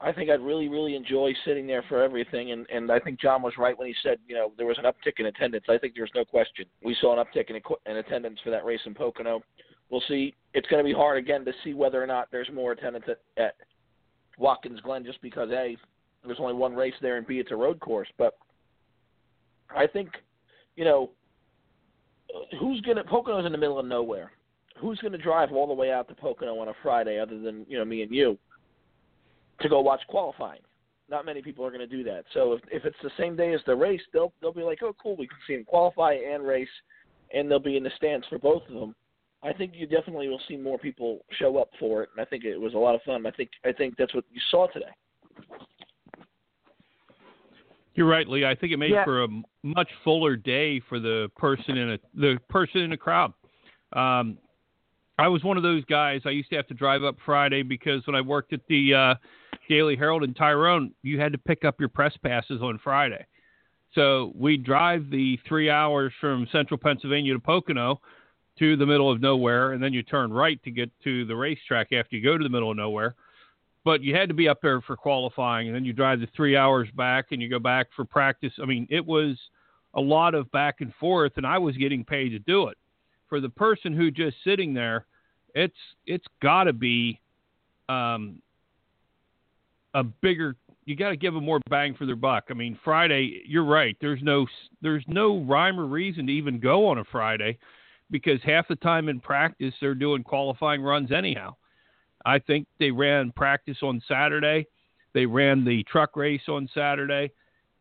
I think I'd really really enjoy sitting there for everything. And and I think John was right when he said you know there was an uptick in attendance. I think there's no question we saw an uptick in, in attendance for that race in Pocono. We'll see. It's going to be hard again to see whether or not there's more attendance at, at Watkins Glen just because a there's only one race there and b it's a road course. But I think you know who's going to Pocono's in the middle of nowhere who's going to drive all the way out to Pocono on a Friday other than you know me and you to go watch qualifying? Not many people are going to do that. So if if it's the same day as the race, they'll they'll be like, oh cool, we can see them qualify and race, and they'll be in the stands for both of them. I think you definitely will see more people show up for it, and I think it was a lot of fun. I think I think that's what you saw today. You're right, Lee. I think it made Yeah. for a much fuller day for the person in a the person in the crowd. Um, I was one of those guys. I used to have to drive up Friday because when I worked at the uh, Daily Herald in Tyrone, you had to pick up your press passes on Friday. So we drive the three hours from central Pennsylvania to Pocono to the middle of nowhere, and then you turn right to get to the racetrack after you go to the middle of nowhere. But you had to be up there for qualifying, and then you drive the three hours back, and you go back for practice. I mean, it was a lot of back and forth, and I was getting paid to do it. For the person who just sitting there, it's it's got to be um, a bigger. You got to give them more bang for their buck. I mean, Friday, you're right. There's no there's no rhyme or reason to even go on a Friday because half the time in practice they're doing qualifying runs anyhow. I think they ran practice on Saturday. They ran the truck race on Saturday,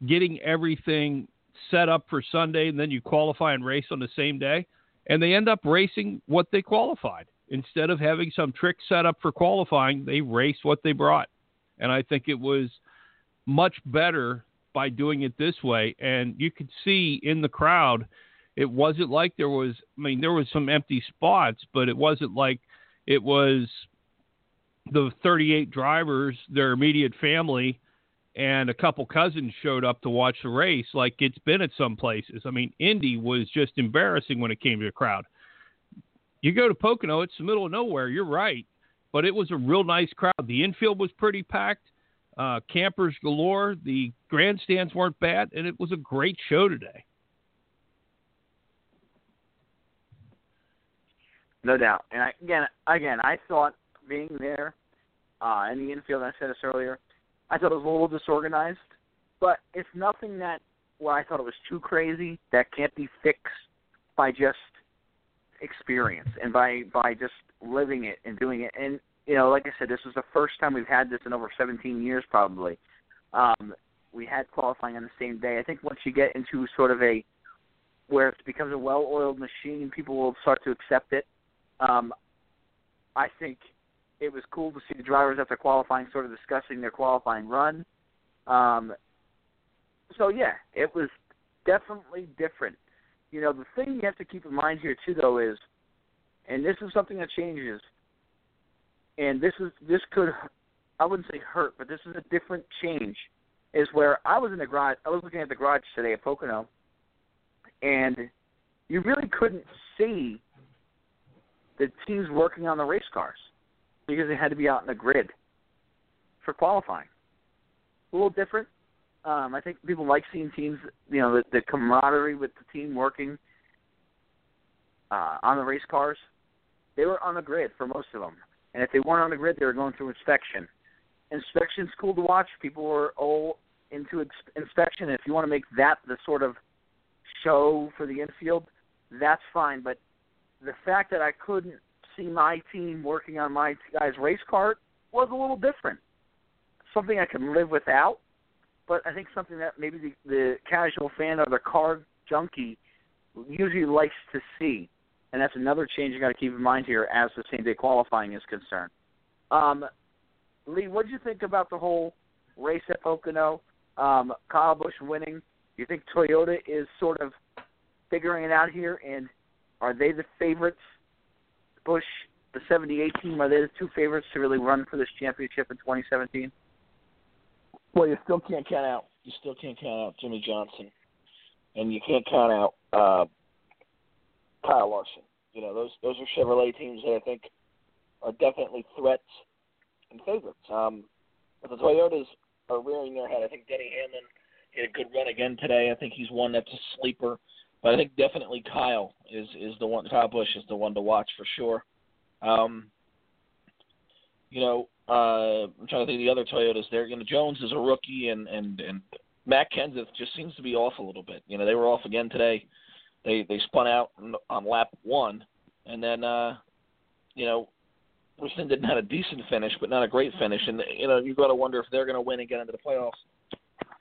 getting everything set up for Sunday, and then you qualify and race on the same day. And they end up racing what they qualified. Instead of having some trick set up for qualifying, they raced what they brought. And I think it was much better by doing it this way. And you could see in the crowd, it wasn't like there was, I mean, there was some empty spots, but it wasn't like it was the 38 drivers, their immediate family, and a couple cousins showed up to watch the race like it's been at some places. I mean, Indy was just embarrassing when it came to the crowd. You go to Pocono, it's the middle of nowhere. You're right, but it was a real nice crowd. The infield was pretty packed, uh, campers galore. The grandstands weren't bad, and it was a great show today. No doubt. And I, again, again, I thought being there uh, in the infield, I said this earlier, I thought it was a little disorganized, but it's nothing that where I thought it was too crazy that can't be fixed by just experience and by by just living it and doing it. And you know, like I said, this was the first time we've had this in over 17 years, probably. Um, we had qualifying on the same day. I think once you get into sort of a where it becomes a well-oiled machine, people will start to accept it. Um, I think it was cool to see the drivers after qualifying sort of discussing their qualifying run. Um, so yeah, it was definitely different. You know, the thing you have to keep in mind here too, though, is, and this is something that changes, and this is this could, I wouldn't say hurt, but this is a different change. Is where I was in the garage. I was looking at the garage today at Pocono, and you really couldn't see the teams working on the race cars because they had to be out in the grid for qualifying. A little different. Um, I think people like seeing teams, you know, the, the camaraderie with the team working uh, on the race cars. They were on the grid for most of them, and if they weren't on the grid, they were going through inspection. Inspection's cool to watch. People were all into ex- inspection. If you want to make that the sort of show for the infield, that's fine. But the fact that I couldn't see my team working on my guy's race car was a little different. Something I can live without, but I think something that maybe the, the casual fan or the car junkie usually likes to see. And that's another change you got to keep in mind here as the same day qualifying is concerned. Um, Lee, what do you think about the whole race at Pocono? Um, Kyle Busch winning. You think Toyota is sort of figuring it out here, and are they the favorites? Busch, the 78 team, are they the two favorites to really run for this championship in 2017? Well, you still can't count out. You still can't count out Jimmie Johnson, and you can't count out uh, Kyle Larson. You know, those those are Chevrolet teams that I think are definitely threats and favorites. Um, but the Toyotas are rearing their head. I think Denny Hamlin had a good run again today. I think he's one that's a sleeper. But I think definitely Kyle is is the one. Kyle Busch is the one to watch for sure. Um, you know, uh, I'm trying to think of the other Toyotas. There, you know, Jones is a rookie, and and and Matt Kenseth just seems to be off a little bit. You know, they were off again today. They they spun out on lap one, and then uh, you know, Houston didn't have a decent finish, but not a great finish. And you know, you got to wonder if they're going to win and get into the playoffs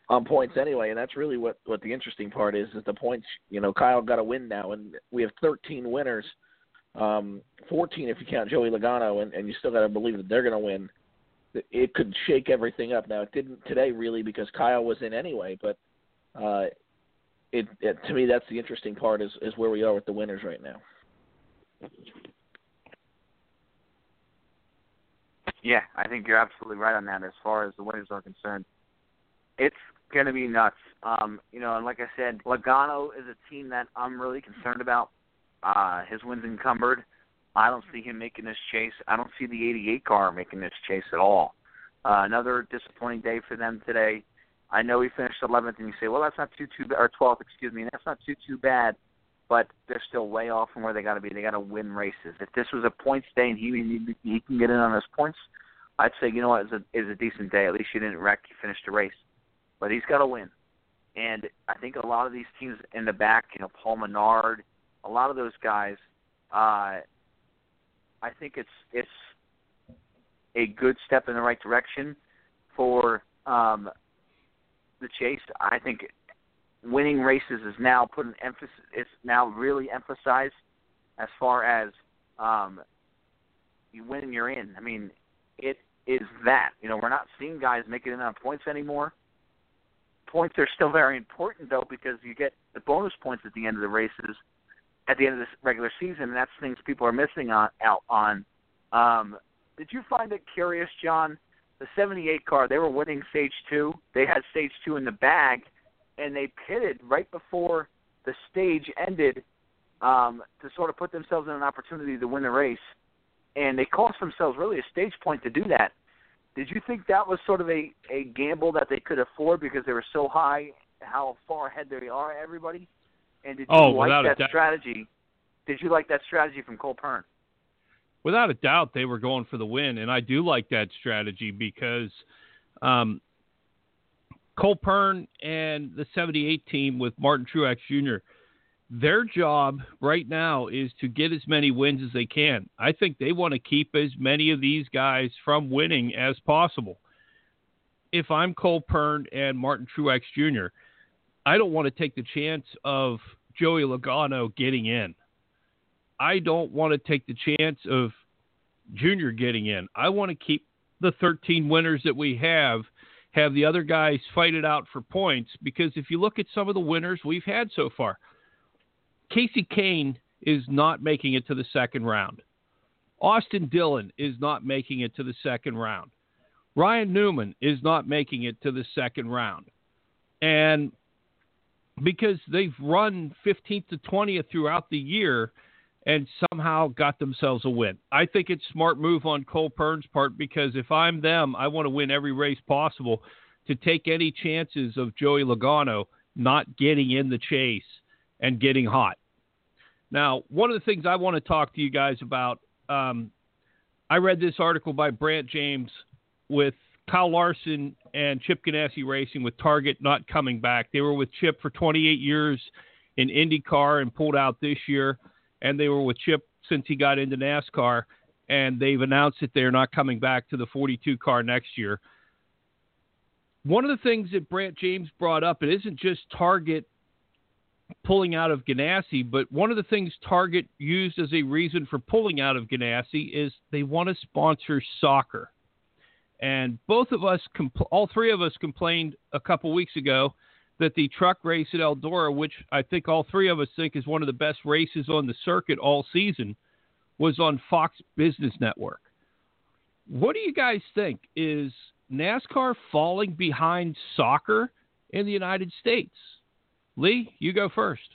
on points anyway. And that's really what what the interesting part is: is the points. You know, Kyle got a win now, and we have 13 winners, um, 14 if you count Joey Logano, and, and you still got to believe that they're going to win. It could shake everything up. Now it didn't today really because Kyle was in anyway, but uh, it, it to me that's the interesting part is is where we are with the winners right now. Yeah, I think you're absolutely right on that as far as the winners are concerned. It's going to be nuts. Um, you know, and like I said, Logano is a team that I'm really concerned about. Uh, his wins encumbered. I don't see him making this chase. I don't see the 88 car making this chase at all. Uh, another disappointing day for them today. I know he finished 11th, and you say, well, that's not too too or 12th, excuse me, that's not too too bad. But they're still way off from where they got to be. They got to win races. If this was a points day and he he, he can get in on his points, I'd say, you know what, it's a it's a decent day. At least you didn't wreck. You finished the race, but he's got to win. And I think a lot of these teams in the back, you know, Paul Menard, a lot of those guys, uh, I think it's it's a good step in the right direction for um, the chase. I think winning races is now put an emphasis. It's now really emphasized as far as um, you win and you're in. I mean, it is that. You know, we're not seeing guys making it on points anymore. Points are still very important though because you get the bonus points at the end of the races, at the end of this regular season, and that's things people are missing on out on. Um, did you find it curious, John? The 78 car, they were winning stage two. They had stage two in the bag, and they pitted right before the stage ended um, to sort of put themselves in an opportunity to win the race. And they cost themselves really a stage point to do that. Did you think that was sort of a, a gamble that they could afford because they were so high, how far ahead they are, everybody? And did you Oh, like that strategy? Did you like that strategy from Cole Pearn? without a doubt they were going for the win and i do like that strategy because um, cole pearn and the 78 team with martin truex jr their job right now is to get as many wins as they can i think they want to keep as many of these guys from winning as possible if i'm cole pearn and martin truex jr i don't want to take the chance of joey logano getting in I don't want to take the chance of Junior getting in. I want to keep the 13 winners that we have, have the other guys fight it out for points. Because if you look at some of the winners we've had so far, Kasey Kahne is not making it to the second round. Austin Dillon is not making it to the second round. Ryan Newman is not making it to the second round. And because they've run 15th to 20th throughout the year and somehow got themselves a win. I think it's smart move on Cole Pearn's part because if I'm them, I want to win every race possible to take any chances of Joey Logano not getting in the chase and getting hot. Now, one of the things I want to talk to you guys about, um, I read this article by Brant James with Kyle Larson and Chip Ganassi Racing with Target not coming back. They were with Chip for 28 years in IndyCar and pulled out this year, and they were with Chip since he got into NASCAR, and they've announced that they're not coming back to the 42 car next year. One of the things that Brant James brought up, it isn't just Target pulling out of Ganassi, but one of the things Target used as a reason for pulling out of Ganassi is they want to sponsor soccer. And both of us, compl- all three of us, complained a couple weeks ago that the truck race at Eldora, which I think all three of us think is one of the best races on the circuit all season, was on Fox Business Network. What do you guys think? Is NASCAR falling behind soccer in the United States? Lee, you go first.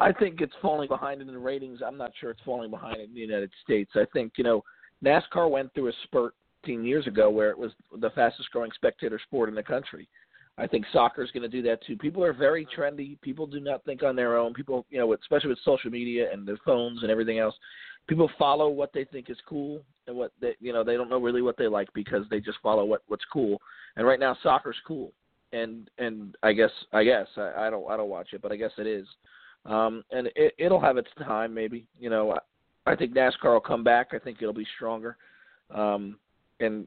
I think it's falling behind in the ratings. I'm not sure it's falling behind in the United States. I think you know NASCAR went through a spurt 15 years ago where it was the fastest growing spectator sport in the country. I think soccer is going to do that too. People are very trendy. People do not think on their own. People, you know, especially with social media and their phones and everything else, people follow what they think is cool and what they, you know, they don't know really what they like because they just follow what what's cool. And right now, soccer's cool. And and I guess I guess I, I don't I don't watch it, but I guess it is. Um, and it, it'll have its time, maybe. You know, I, I think NASCAR will come back. I think it'll be stronger. Um, and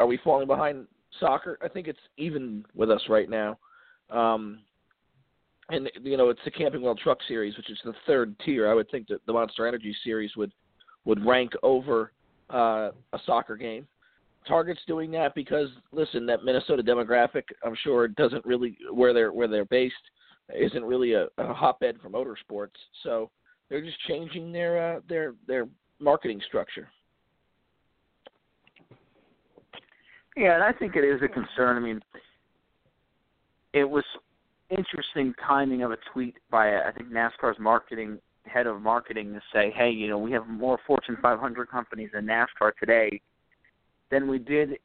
are we falling behind soccer? I think it's even with us right now. Um, and you know, it's the Camping World Truck Series, which is the third tier. I would think that the Monster Energy Series would would rank over uh, a soccer game. Target's doing that because listen, that Minnesota demographic, I'm sure, doesn't really where they're where they're based isn't really a, a hotbed for motorsports. So they're just changing their uh, their their marketing structure. Yeah, and I think it is a concern. I mean, it was interesting timing of a tweet by I think NASCAR's marketing head of marketing to say, "Hey, you know, we have more Fortune 500 companies in NASCAR today than we did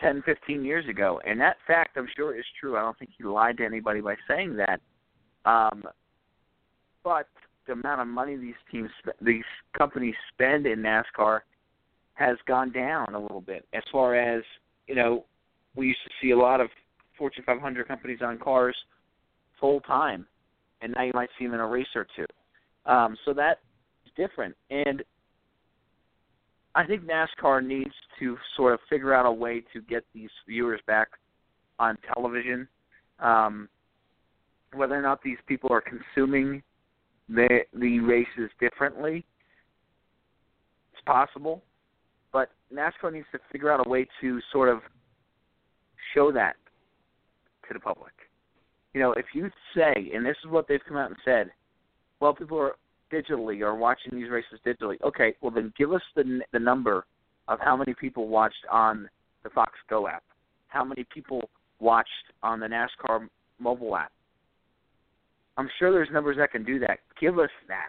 10, 15 years ago." And that fact, I'm sure, is true. I don't think he lied to anybody by saying that. Um, but the amount of money these teams, these companies spend in NASCAR has gone down a little bit as far as you know we used to see a lot of fortune 500 companies on cars full time and now you might see them in a race or two um, so that's different and i think nascar needs to sort of figure out a way to get these viewers back on television um, whether or not these people are consuming the the races differently it's possible but NASCAR needs to figure out a way to sort of show that to the public. You know, if you say, and this is what they've come out and said, well, people are digitally or watching these races digitally. Okay, well then give us the the number of how many people watched on the Fox Go app, how many people watched on the NASCAR mobile app. I'm sure there's numbers that can do that. Give us that.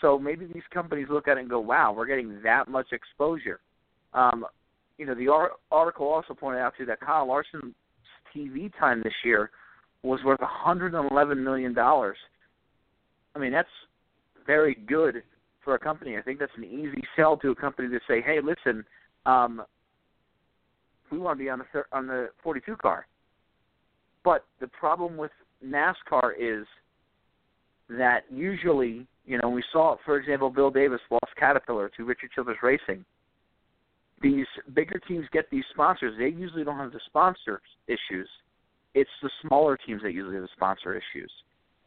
So maybe these companies look at it and go, "Wow, we're getting that much exposure." Um, you know, the article also pointed out too that Kyle Larson's TV time this year was worth 111 million dollars. I mean, that's very good for a company. I think that's an easy sell to a company to say, "Hey, listen, um, we want to be on the on the 42 car." But the problem with NASCAR is that usually, you know, we saw, for example, Bill Davis lost Caterpillar to Richard Childress Racing. These bigger teams get these sponsors. They usually don't have the sponsor issues. It's the smaller teams that usually have the sponsor issues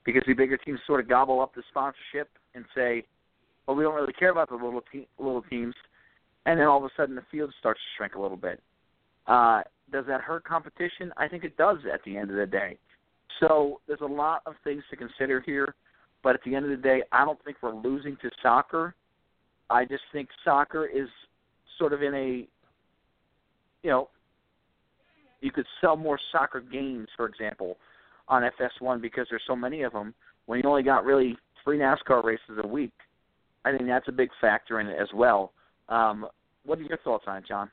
because the bigger teams sort of gobble up the sponsorship and say, "Well, we don't really care about the little te- little teams," and then all of a sudden the field starts to shrink a little bit. Uh, does that hurt competition? I think it does at the end of the day. So there's a lot of things to consider here. But at the end of the day, I don't think we're losing to soccer. I just think soccer is sort of in a, you know, you could sell more soccer games, for example, on FS1 because there's so many of them. When you only got really three NASCAR races a week, I think that's a big factor in it as well. Um, what are your thoughts on it, John?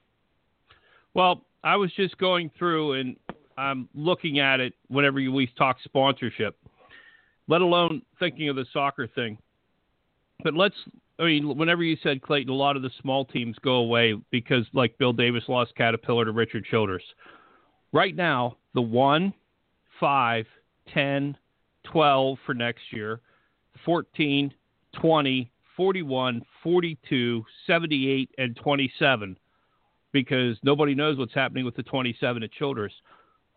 Well, I was just going through and I'm looking at it whenever we talk sponsorship, let alone thinking of the soccer thing. But let's, I mean, whenever you said Clayton, a lot of the small teams go away because, like Bill Davis lost Caterpillar to Richard Childress. Right now, the 1, 5, 10, 12 for next year, 14, 20, 41, 42, 78, and 27 because nobody knows what's happening with the 27 at Childress,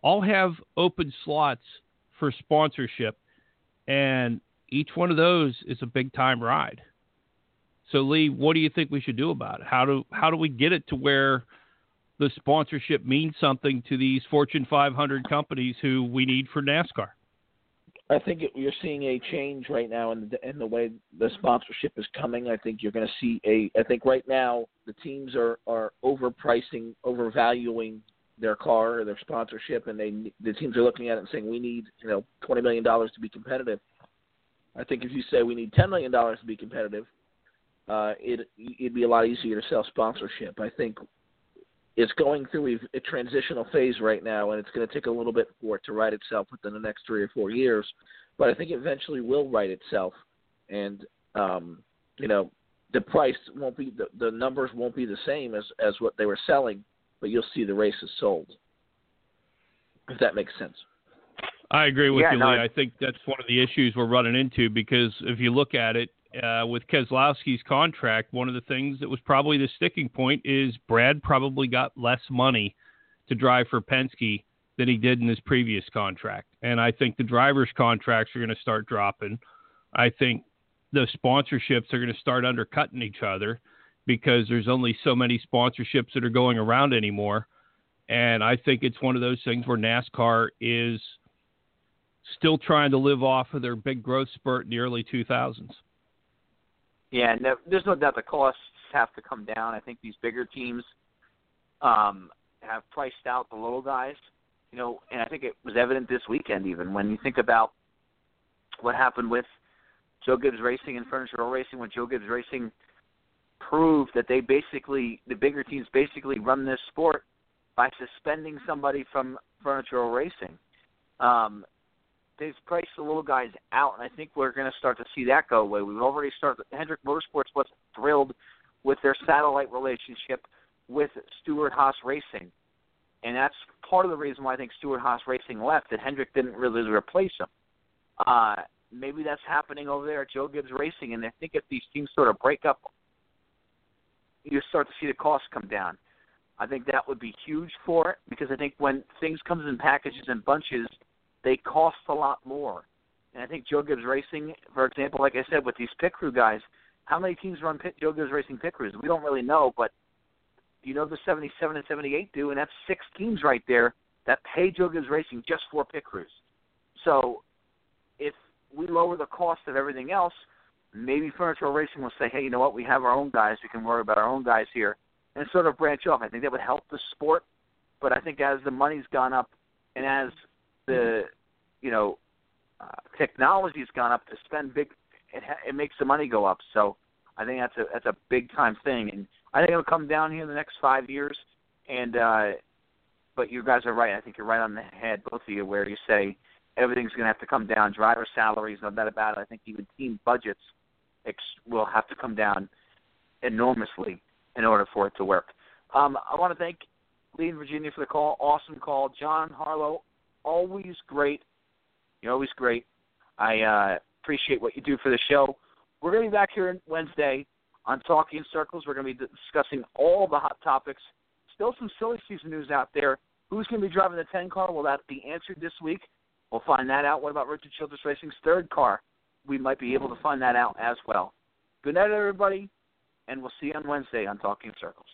all have open slots for sponsorship, and each one of those is a big time ride. So Lee, what do you think we should do about it? How do how do we get it to where the sponsorship means something to these Fortune 500 companies who we need for NASCAR? I think it, you're seeing a change right now in the in the way the sponsorship is coming. I think you're going to see a. I think right now the teams are are overpricing, overvaluing their car or their sponsorship, and they the teams are looking at it and saying we need you know twenty million dollars to be competitive. I think if you say we need ten million dollars to be competitive, uh, it it'd be a lot easier to sell sponsorship. I think it's going through a, a transitional phase right now, and it's going to take a little bit for it to right itself within the next three or four years. But I think it eventually will right itself, and um, you know the price won't be the, the numbers won't be the same as as what they were selling, but you'll see the races sold. If that makes sense. I agree with Yeah, you, no, Lee. I think that's one of the issues we're running into because if you look at it, uh, with Keselowski's contract, one of the things that was probably the sticking point is Brad probably got less money to drive for Penske than he did in his previous contract. And I think the drivers' contracts are going to start dropping. I think the sponsorships are going to start undercutting each other because there's only so many sponsorships that are going around anymore. And I think it's one of those things where NASCAR is still trying to live off of their big growth spurt in the early 2000s. Yeah, no, there's no doubt the costs have to come down. I think these bigger teams um, have priced out the little guys. You know, and I think it was evident this weekend even when you think about what happened with Joe Gibbs Racing and Furniture Row Racing when Joe Gibbs Racing proved that they basically the bigger teams basically run this sport by suspending somebody from Furniture Row Racing. Um, they've priced the little guys out, and I think we're going to start to see that go away. We've already started. Hendrick Motorsports wasn't thrilled with their satellite relationship with Stewart Haas Racing, and that's part of the reason why I think Stewart Haas Racing left. That Hendrick didn't really replace him. Uh, maybe that's happening over there at Joe Gibbs Racing, and I think if these teams sort of break up, you start to see the costs come down. I think that would be huge for it because I think when things comes in packages and bunches, they cost a lot more. And I think Joe Gibbs Racing, for example, like I said, with these pit crew guys, how many teams run pit, Joe Gibbs Racing pit crews? We don't really know, but you know the 77 and 78 do, and that's six teams right there that pay Joe Gibbs Racing just for pit crews. So if we lower the cost of everything else, maybe Furniture Racing will say, hey, you know what, we have our own guys, we can worry about our own guys here, and sort of branch off. I think that would help the sport, but I think as the money's gone up and as the you know uh, technology's gone up to spend big, it ha- it makes the money go up. So I think that's a that's a big time thing, and I think it'll come down here in the next five years. And uh, but you guys are right. I think you're right on the head, both of you, where you say everything's going to have to come down. Driver salaries, no doubt about it. I think even team budgets ex- will have to come down enormously in order for it to work. Um, I want to thank Lee in Virginia for the call. Awesome call. John Harlow, always great. You're always great. I uh, appreciate what you do for the show. We're going to be back here Wednesday on Talking Circles. We're going to be discussing all the hot topics. Still some silly season news out there. Who's going to be driving the 10 car? Will that be answered this week? We'll find that out. What about Richard Childress Racing's third car? We might be able to find that out as well. Good night, everybody, and we'll see you on Wednesday on Talking Circles.